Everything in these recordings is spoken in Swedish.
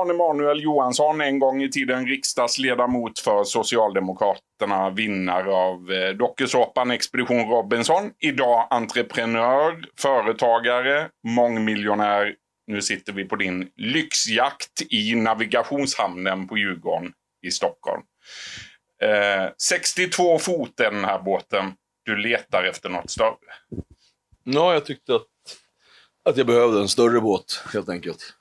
Jan Emanuel Johansson, en gång i tiden riksdagsledamot för Socialdemokraterna, vinnare av eh, dokusåpan Expedition Robinson. Idag entreprenör, företagare, mångmiljonär. Nu sitter vi på din lyxjakt i navigationshamnen på Djurgården i Stockholm. Eh, 62 fot är den här båten. Du letar efter något större. Ja, jag tyckte att, att jag behövde en större båt helt enkelt.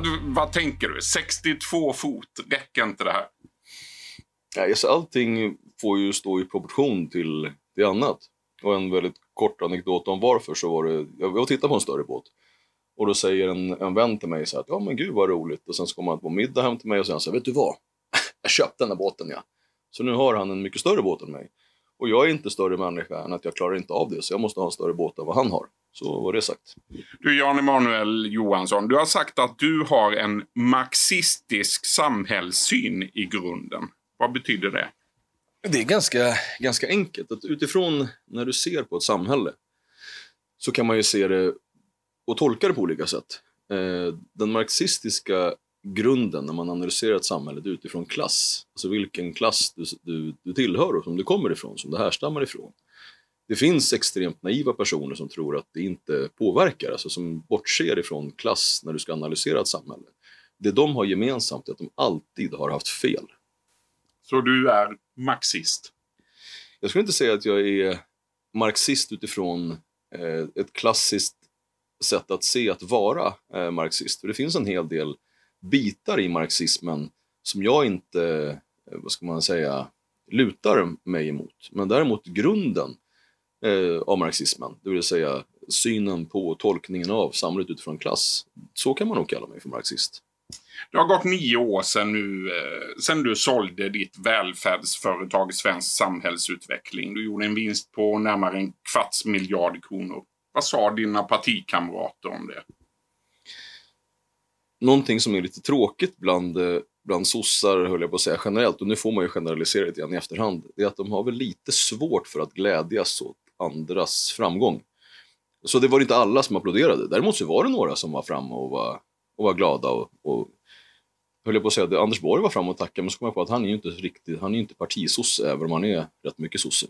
Vad, vad tänker du? 62 fot, räcker inte det här? Ja, alltså, allting får ju stå i proportion till, till annat. Och en väldigt kort anekdot om varför så var det, jag var och tittade på en större båt. Och då säger en, en vän till mig så här, ja men gud vad roligt. Och sen så kommer han på middag hem till mig och säger så vet du vad? jag köpte den här båten ja. Så nu har han en mycket större båt än mig. Och jag är inte större människa än att jag klarar inte av det. Så jag måste ha en större båt än vad han har. Så var det sagt. Du Jan Emanuel Johansson, du har sagt att du har en marxistisk samhällssyn i grunden. Vad betyder det? Det är ganska, ganska enkelt. Att utifrån när du ser på ett samhälle så kan man ju se det och tolka det på olika sätt. Eh, den marxistiska grunden när man analyserar ett samhälle utifrån klass, alltså vilken klass du, du, du tillhör och som du kommer ifrån, som du härstammar ifrån. Det finns extremt naiva personer som tror att det inte påverkar, alltså som bortser ifrån klass när du ska analysera ett samhälle. Det de har gemensamt är att de alltid har haft fel. Så du är marxist? Jag skulle inte säga att jag är marxist utifrån eh, ett klassiskt sätt att se att vara eh, marxist. För det finns en hel del bitar i marxismen som jag inte, eh, vad ska man säga, lutar mig emot. Men däremot grunden eh, av marxismen, det vill säga synen på tolkningen av samhället utifrån klass. Så kan man nog kalla mig för marxist. Det har gått nio år sedan, nu, eh, sedan du sålde ditt välfärdsföretag Svensk Samhällsutveckling. Du gjorde en vinst på närmare en kvarts miljard kronor. Vad sa dina partikamrater om det? Någonting som är lite tråkigt bland, eh, bland sossar, höll jag på att säga, generellt, och nu får man ju generalisera lite grann i efterhand, det är att de har väl lite svårt för att glädjas åt andras framgång. Så det var inte alla som applåderade. Däremot så var det några som var framme och var, och var glada och, och höll jag på att säga, att Anders Borg var framme och tackade, men så kom jag på att han är ju inte riktigt, han är inte partisosse, även om han är rätt mycket sosse.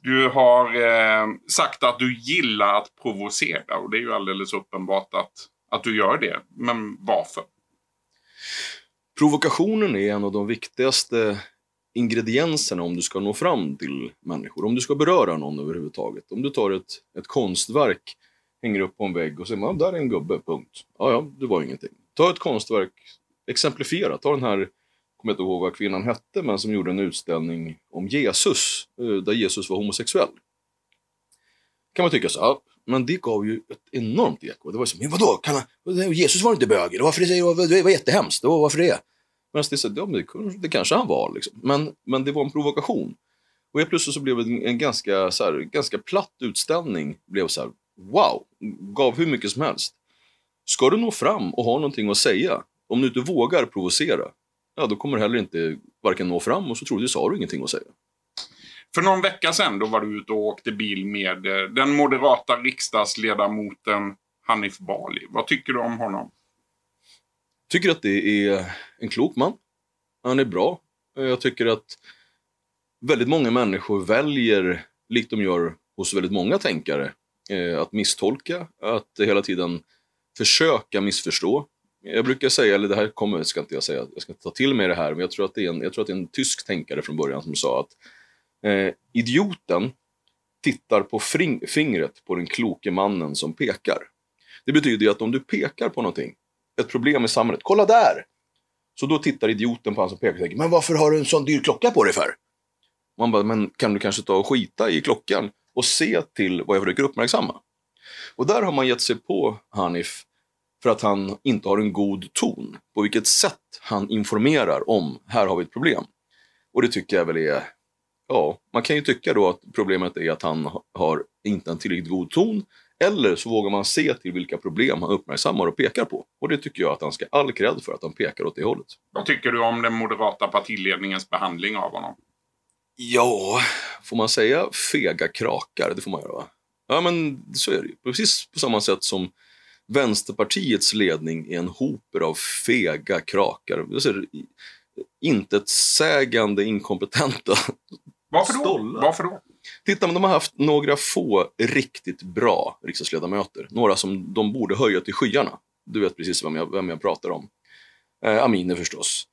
Du har eh, sagt att du gillar att provocera och det är ju alldeles uppenbart att, att du gör det. Men varför? Provokationen är en av de viktigaste ingredienserna om du ska nå fram till människor, om du ska beröra någon överhuvudtaget. Om du tar ett, ett konstverk, hänger upp på en vägg och säger man, där är en gubbe, punkt. Ja, ja, det var ingenting. Ta ett konstverk, exemplifiera, ta den här kommer inte ihåg vad kvinnan hette, men som gjorde en utställning om Jesus, eh, där Jesus var homosexuell. Kan man tycka så, ja, men det gav ju ett enormt eko. Det var så, men vadå, kan han, Jesus var inte bög, varför det, det var jättehemskt, det var, varför det? Men det, så, ja, det, det kanske han var, liksom. men, men det var en provokation. Och helt plötsligt så blev det en, en ganska, så här, ganska platt utställning, blev så här, wow, gav hur mycket som helst. Ska du nå fram och ha någonting att säga, om du inte vågar provocera, ja, då kommer du heller inte varken nå fram och så troligtvis har du ingenting att säga. För någon vecka sedan då var du ute och åkte bil med eh, den moderata riksdagsledamoten Hanif Bali. Vad tycker du om honom? Tycker att det är en klok man. Han är bra. Eh, jag tycker att väldigt många människor väljer, likt de gör hos väldigt många tänkare, eh, att misstolka, att hela tiden försöka missförstå jag brukar säga, eller det här kommer, ska inte jag säga, jag ska inte ta till mig det här, men jag tror att det är en, jag tror att det är en tysk tänkare från början som sa att eh, idioten tittar på fingret på den kloke mannen som pekar. Det betyder ju att om du pekar på någonting, ett problem i samhället, kolla där! Så då tittar idioten på han som pekar och tänker, men varför har du en sån dyr klocka på dig för? Man bara, men kan du kanske ta och skita i klockan och se till vad jag försöker uppmärksamma? Och där har man gett sig på Hanif för att han inte har en god ton. På vilket sätt han informerar om, här har vi ett problem. Och det tycker jag väl är, ja, man kan ju tycka då att problemet är att han har inte en tillräckligt god ton eller så vågar man se till vilka problem han uppmärksammar och pekar på. Och det tycker jag att han ska all cred för att han pekar åt det hållet. Vad tycker du om den moderata partiledningens behandling av honom? Ja, får man säga fega krakar? Det får man göra va? Ja men så är det ju. Precis på samma sätt som Vänsterpartiets ledning är en hoper av fega krakar. Intetsägande, inkompetenta Varför då? Stollar. Varför då? Titta, men de har haft några få riktigt bra riksdagsledamöter. Några som de borde höja till skyarna. Du vet precis vem jag, vem jag pratar om. Eh, Amine förstås.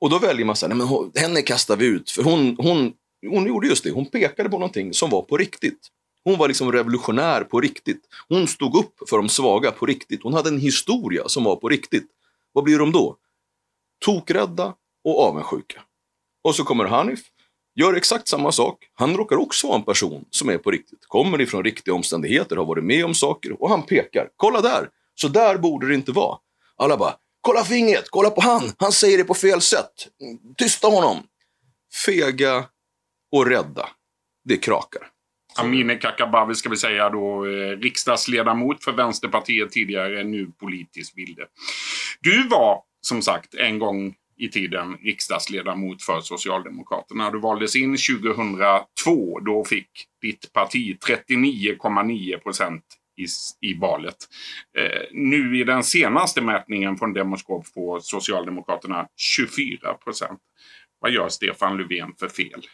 Och då väljer man så här, nej men henne kastar vi ut. För hon, hon, hon gjorde just det, hon pekade på någonting som var på riktigt. Hon var liksom revolutionär på riktigt. Hon stod upp för de svaga på riktigt. Hon hade en historia som var på riktigt. Vad blir de då? Tokrädda och avundsjuka. Och så kommer Hanif, gör exakt samma sak. Han råkar också vara en person som är på riktigt. Kommer ifrån riktiga omständigheter, har varit med om saker och han pekar. Kolla där! Så där borde det inte vara. Alla bara, kolla fingret, kolla på han, han säger det på fel sätt. Tysta honom. Fega och rädda. Det krakar. Amineh Kakabaveh ska vi säga då, eh, riksdagsledamot för Vänsterpartiet tidigare, nu politisk vilde. Du var som sagt en gång i tiden riksdagsledamot för Socialdemokraterna. Du valdes in 2002. Då fick ditt parti 39,9 procent i, i valet. Eh, nu i den senaste mätningen från Demoskop får Socialdemokraterna 24 procent. Vad gör Stefan Löfven för fel?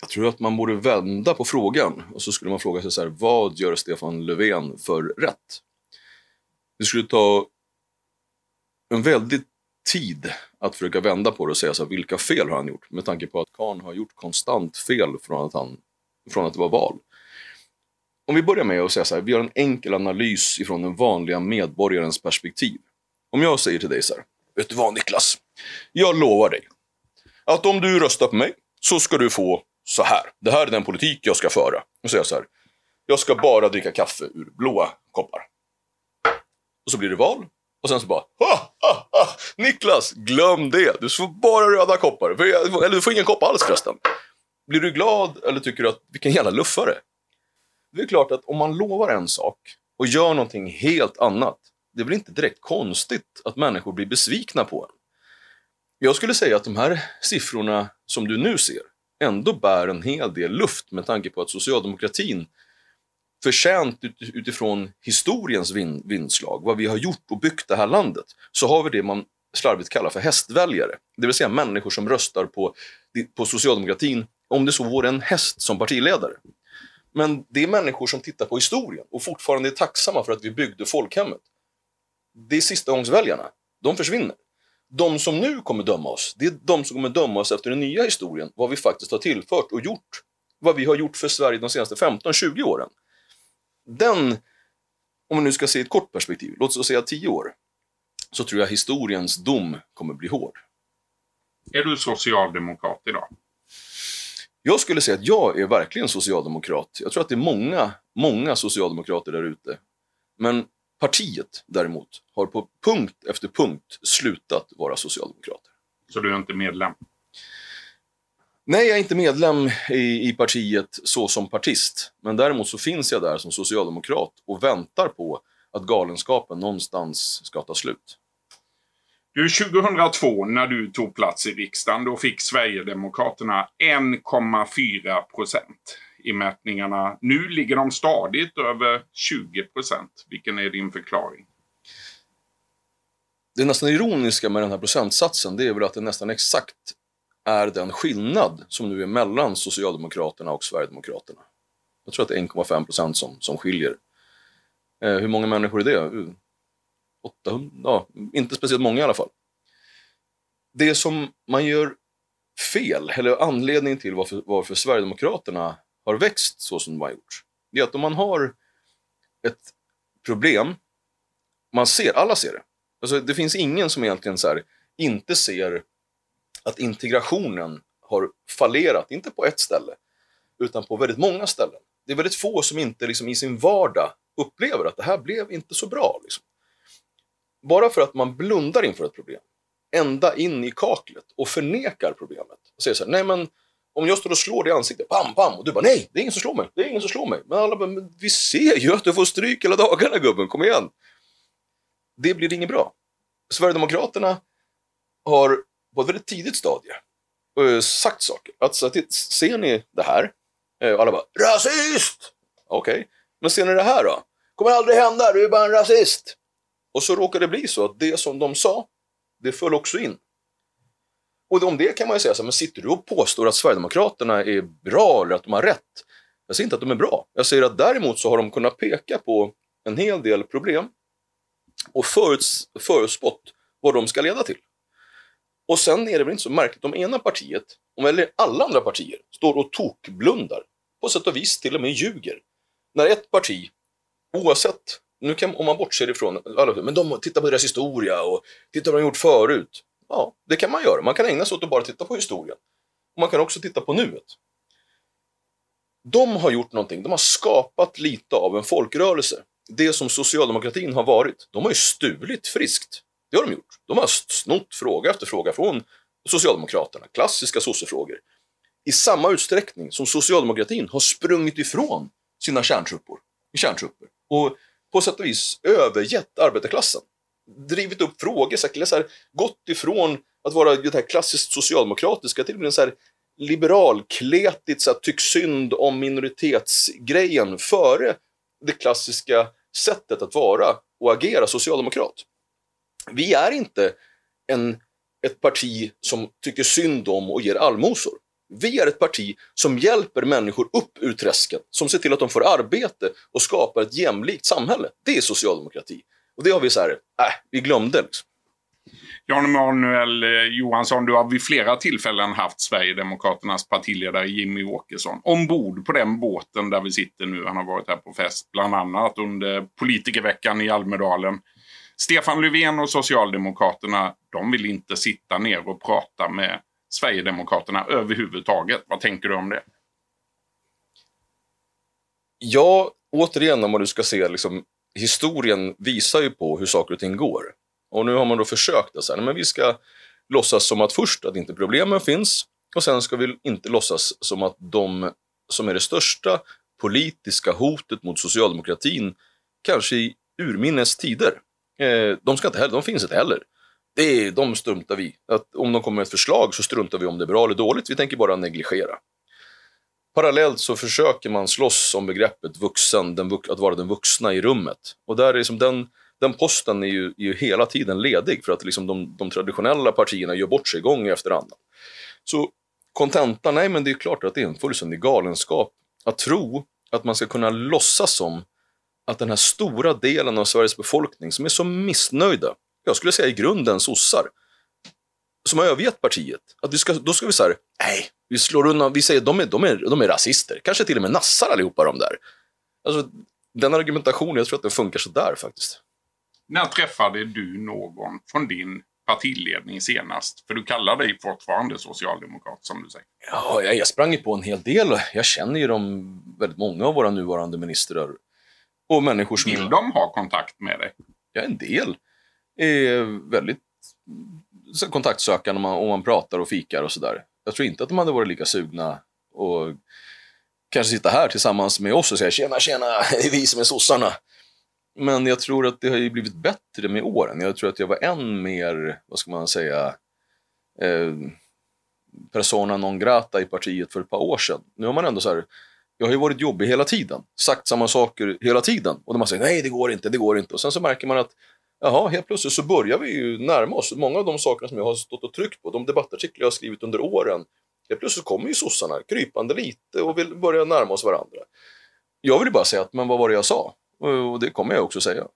Jag tror att man borde vända på frågan och så skulle man fråga sig så här, vad gör Stefan Löfven för rätt? Det skulle ta en väldigt tid att försöka vända på det och säga så här, vilka fel har han gjort? Med tanke på att Kahn har gjort konstant fel från att, han, från att det var val. Om vi börjar med att säga så här, vi gör en enkel analys ifrån den vanliga medborgarens perspektiv. Om jag säger till dig så här, vet du vad Niklas? Jag lovar dig att om du röstar på mig så ska du få så här. Det här är den politik jag ska föra. Och säger jag så här. Jag ska bara dricka kaffe ur blåa koppar. Och så blir det val. Och sen så bara, ha, ha, ha, Niklas, glöm det. Du får bara röda koppar. Eller du får ingen kopp alls förresten. Blir du glad eller tycker du att vilken jävla luffare? Det är klart att om man lovar en sak och gör någonting helt annat. Det är väl inte direkt konstigt att människor blir besvikna på en. Jag skulle säga att de här siffrorna som du nu ser ändå bär en hel del luft med tanke på att socialdemokratin förtjänt utifrån historiens vin, vindslag, vad vi har gjort och byggt det här landet, så har vi det man slarvigt kallar för hästväljare. Det vill säga människor som röstar på, på socialdemokratin om det så vore en häst som partiledare. Men det är människor som tittar på historien och fortfarande är tacksamma för att vi byggde folkhemmet. Det är sistagångsväljarna. De försvinner. De som nu kommer döma oss, det är de som kommer döma oss efter den nya historien, vad vi faktiskt har tillfört och gjort. Vad vi har gjort för Sverige de senaste 15-20 åren den, om man nu ska se ett kort perspektiv, låt oss säga tio år, så tror jag historiens dom kommer bli hård. Är du socialdemokrat idag? Jag skulle säga att jag är verkligen socialdemokrat. Jag tror att det är många, många socialdemokrater där ute. Men partiet däremot har på punkt efter punkt slutat vara socialdemokrater. Så du är inte medlem? Nej, jag är inte medlem i, i partiet så som partist. Men däremot så finns jag där som socialdemokrat och väntar på att galenskapen någonstans ska ta slut. Du, 2002 när du tog plats i riksdagen, då fick Sverigedemokraterna 1,4 procent i mätningarna. Nu ligger de stadigt över 20 procent. Vilken är din förklaring? Det nästan ironiska med den här procentsatsen, det är väl att det nästan exakt är den skillnad som nu är mellan Socialdemokraterna och Sverigedemokraterna. Jag tror att det är 1,5 procent som, som skiljer. Eh, hur många människor är det? 800? Ja, inte speciellt många i alla fall. Det som man gör fel, eller anledningen till varför, varför Sverigedemokraterna har växt så som de har gjort, det är att om man har ett problem, man ser, alla ser det. Alltså, det finns ingen som egentligen så här, inte ser att integrationen har fallerat, inte på ett ställe, utan på väldigt många ställen. Det är väldigt få som inte liksom, i sin vardag upplever att det här blev inte så bra. Liksom. Bara för att man blundar inför ett problem, ända in i kaklet och förnekar problemet. Och säger så här, nej men om jag står och slår dig i ansiktet, pam, pam, och du bara nej, det är ingen som slår mig, det är ingen som slår mig. Men alla bara, men vi ser ju att du får stryk hela dagarna gubben, kom igen. Det blir inget bra. Sverigedemokraterna har på ett väldigt tidigt stadie uh, sagt saker. Alltså, ser ni det här? Uh, alla bara, rasist! Okej, okay. men ser ni det här då? Kommer aldrig hända, du är bara en rasist. Och så råkar det bli så att det som de sa, det föll också in. Och om det kan man ju säga så här, men sitter du och påstår att Sverigedemokraterna är bra eller att de har rätt? Jag säger inte att de är bra. Jag säger att däremot så har de kunnat peka på en hel del problem och föruts, förutspått vad de ska leda till. Och sen är det väl inte så märkligt om ena partiet, eller alla andra partier, står och tokblundar. På sätt och vis till och med ljuger. När ett parti, oavsett, nu kan, om man bortser ifrån, men de tittar på deras historia och tittar på vad de gjort förut. Ja, det kan man göra. Man kan ägna sig åt att bara titta på historien. Och man kan också titta på nuet. De har gjort någonting, de har skapat lite av en folkrörelse. Det som socialdemokratin har varit. De har ju stulit friskt. Det har de gjort. De har snott fråga efter fråga från Socialdemokraterna, klassiska sossefrågor. I samma utsträckning som socialdemokratin har sprungit ifrån sina kärntrupper, kärntrupper och på sätt och vis övergett arbetarklassen drivit upp frågor, så här, gått ifrån att vara det här klassiskt socialdemokratiska till en så här liberalkletigt, så här, tyck synd om minoritetsgrejen före det klassiska sättet att vara och agera socialdemokrat. Vi är inte en, ett parti som tycker synd om och ger allmosor. Vi är ett parti som hjälper människor upp ur träsken, som ser till att de får arbete och skapar ett jämlikt samhälle. Det är socialdemokrati. Och det har vi så här, äh, vi glömde. Liksom. Jan Emanuel eh, Johansson, du har vid flera tillfällen haft Sverigedemokraternas partiledare Jimmy Åkesson ombord på den båten där vi sitter nu. Han har varit här på fest, bland annat under politikerveckan i Almedalen. Stefan Löfven och Socialdemokraterna, de vill inte sitta ner och prata med Sverigedemokraterna överhuvudtaget. Vad tänker du om det? Ja, återigen om man nu ska se liksom, historien visar ju på hur saker och ting går. Och nu har man då försökt att säga, men vi ska låtsas som att först att inte problemen finns och sen ska vi inte låtsas som att de som är det största politiska hotet mot socialdemokratin, kanske i urminnes tider, eh, de, ska inte heller, de finns inte heller. Det är, de struntar vi att Om de kommer med ett förslag så struntar vi om det är bra eller dåligt. Vi tänker bara negligera. Parallellt så försöker man slåss om begreppet vuxen, den, att vara den vuxna i rummet. Och där är liksom den, den posten är ju, är ju hela tiden ledig för att liksom de, de traditionella partierna gör bort sig gång efter annan. Så kontentan, nej men det är klart att det är en fullständig galenskap att tro att man ska kunna låtsas som att den här stora delen av Sveriges befolkning som är så missnöjda, jag skulle säga i grunden sossar, som har övergett partiet, att vi ska, då ska vi säga nej, vi slår undan, vi säger de är, de är, de är rasister, kanske till och med nassar allihopa de där. Alltså, den argumentationen, jag tror att den funkar sådär faktiskt. När träffade du någon från din partiledning senast? För du kallar dig fortfarande socialdemokrat som du säger. Ja, jag, jag sprang ju på en hel del. Jag känner ju de, väldigt många av våra nuvarande ministrar. Och människor som... Vill de ha kontakt med dig? Ja, en del är väldigt kontaktsökande om man, om man pratar och fikar och sådär. Jag tror inte att de hade varit lika sugna och kanske sitta här tillsammans med oss och säga tjena, tjena, det är vi som är sossarna. Men jag tror att det har blivit bättre med åren. Jag tror att jag var än mer, vad ska man säga, eh, persona non grata i partiet för ett par år sedan. Nu har man ändå så här, jag har ju varit jobbig hela tiden, sagt samma saker hela tiden. Och man säger nej, det går inte, det går inte. Och sen så märker man att Jaha, helt plötsligt så börjar vi ju närma oss. Många av de sakerna som jag har stått och tryckt på, de debattartiklar jag har skrivit under åren, helt plötsligt kommer ju sossarna krypande lite och vill börja närma oss varandra. Jag vill bara säga att, men vad var det jag sa? Och det kommer jag också säga.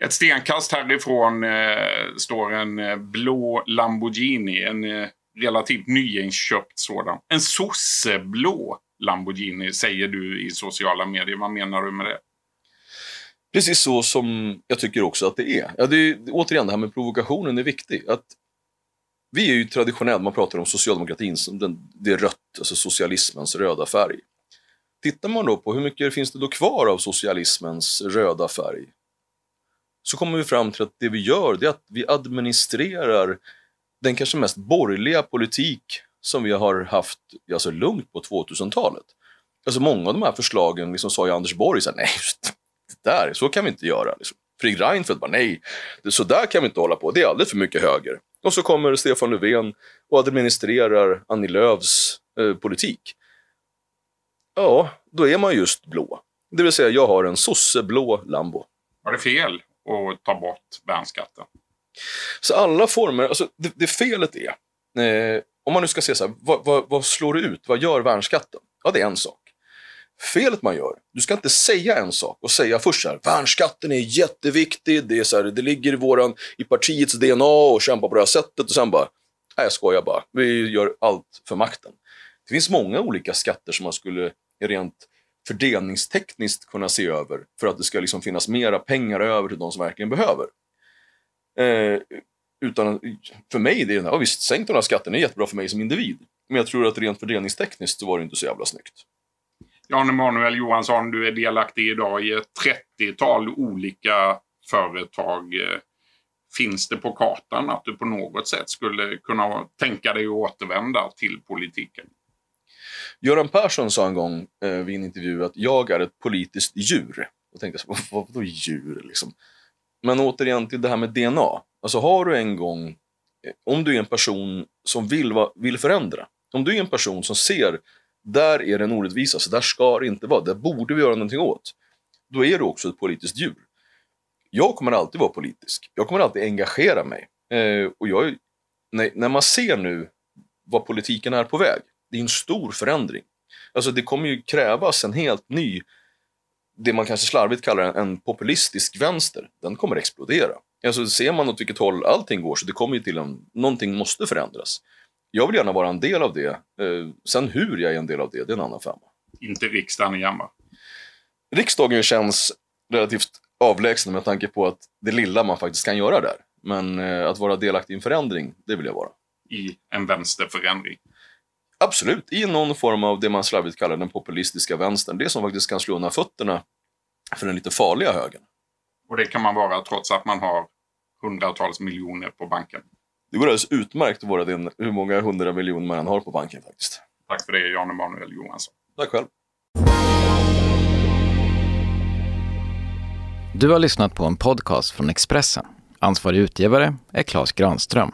Ett stenkast härifrån eh, står en eh, blå Lamborghini, en eh, relativt nyinköpt sådan. En sosseblå Lamborghini säger du i sociala medier. Vad menar du med det? Precis så som jag tycker också att det är. Ja, det är återigen, det här med provokationen är viktig. Att vi är ju traditionellt, man pratar om socialdemokratin, som den, det rött, alltså socialismens röda färg. Tittar man då på hur mycket finns det då kvar av socialismens röda färg? Så kommer vi fram till att det vi gör, det är att vi administrerar den kanske mest borgerliga politik som vi har haft alltså, lugnt på 2000-talet. Alltså många av de här förslagen liksom sa ju Anders Borg så här, nej, det där, så kan vi inte göra. Liksom. Fredrik Reinfeldt bara, nej, så där kan vi inte hålla på, det är alldeles för mycket höger. Och så kommer Stefan Löfven och administrerar Annie Lööfs eh, politik. Ja, då är man just blå. Det vill säga, jag har en sosseblå Lambo. Var det fel att ta bort värnskatten? Så alla former, alltså det, det felet är, eh, om man nu ska se så här, vad, vad, vad slår det ut? Vad gör värnskatten? Ja, det är en sak. Felet man gör, du ska inte säga en sak och säga först så här, värnskatten är jätteviktig, det, är så här, det ligger i, våran, i partiets DNA och kämpa på det här sättet och sen bara, nej jag skojar bara, vi gör allt för makten. Det finns många olika skatter som man skulle rent fördelningstekniskt kunna se över för att det ska liksom finnas mera pengar över till de som verkligen behöver. Eh, utan, för mig, det är, ja, visst, sänkt den här skatten är jättebra för mig som individ. Men jag tror att rent fördelningstekniskt så var det inte så jävla snyggt. Jan Emanuel Johansson, du är delaktig idag i ett 30-tal olika företag. Finns det på kartan att du på något sätt skulle kunna tänka dig att återvända till politiken? Göran Persson sa en gång eh, vid en intervju att jag är ett politiskt djur. Och tänkte jag, vad, vadå djur liksom? Men återigen till det här med DNA. Alltså har du en gång, eh, om du är en person som vill, vill förändra, om du är en person som ser, där är det en orättvisa, så där ska det inte vara, där borde vi göra någonting åt. Då är du också ett politiskt djur. Jag kommer alltid vara politisk. Jag kommer alltid engagera mig. Eh, och jag, när, när man ser nu vad politiken är på väg, det är en stor förändring. Alltså det kommer ju krävas en helt ny, det man kanske slarvigt kallar en, en populistisk vänster. Den kommer explodera. Alltså ser man åt vilket håll allting går så det kommer ju till en, någonting måste förändras. Jag vill gärna vara en del av det. Eh, sen hur jag är en del av det, det är en annan femma. Inte riksdagen igen va? Riksdagen känns relativt avlägsen med tanke på att det lilla man faktiskt kan göra där. Men eh, att vara delaktig i en förändring, det vill jag vara. I en vänsterförändring? Absolut, i någon form av det man slarvigt kallar den populistiska vänstern. Det som faktiskt kan slå undan fötterna för den lite farliga högern. Och det kan man vara trots att man har hundratals miljoner på banken? Det går alldeles utmärkt att vara den, hur många hundra miljoner man har på banken faktiskt. Tack för det, Jan Emanuel Johansson. Tack själv. Du har lyssnat på en podcast från Expressen. Ansvarig utgivare är Klas Granström.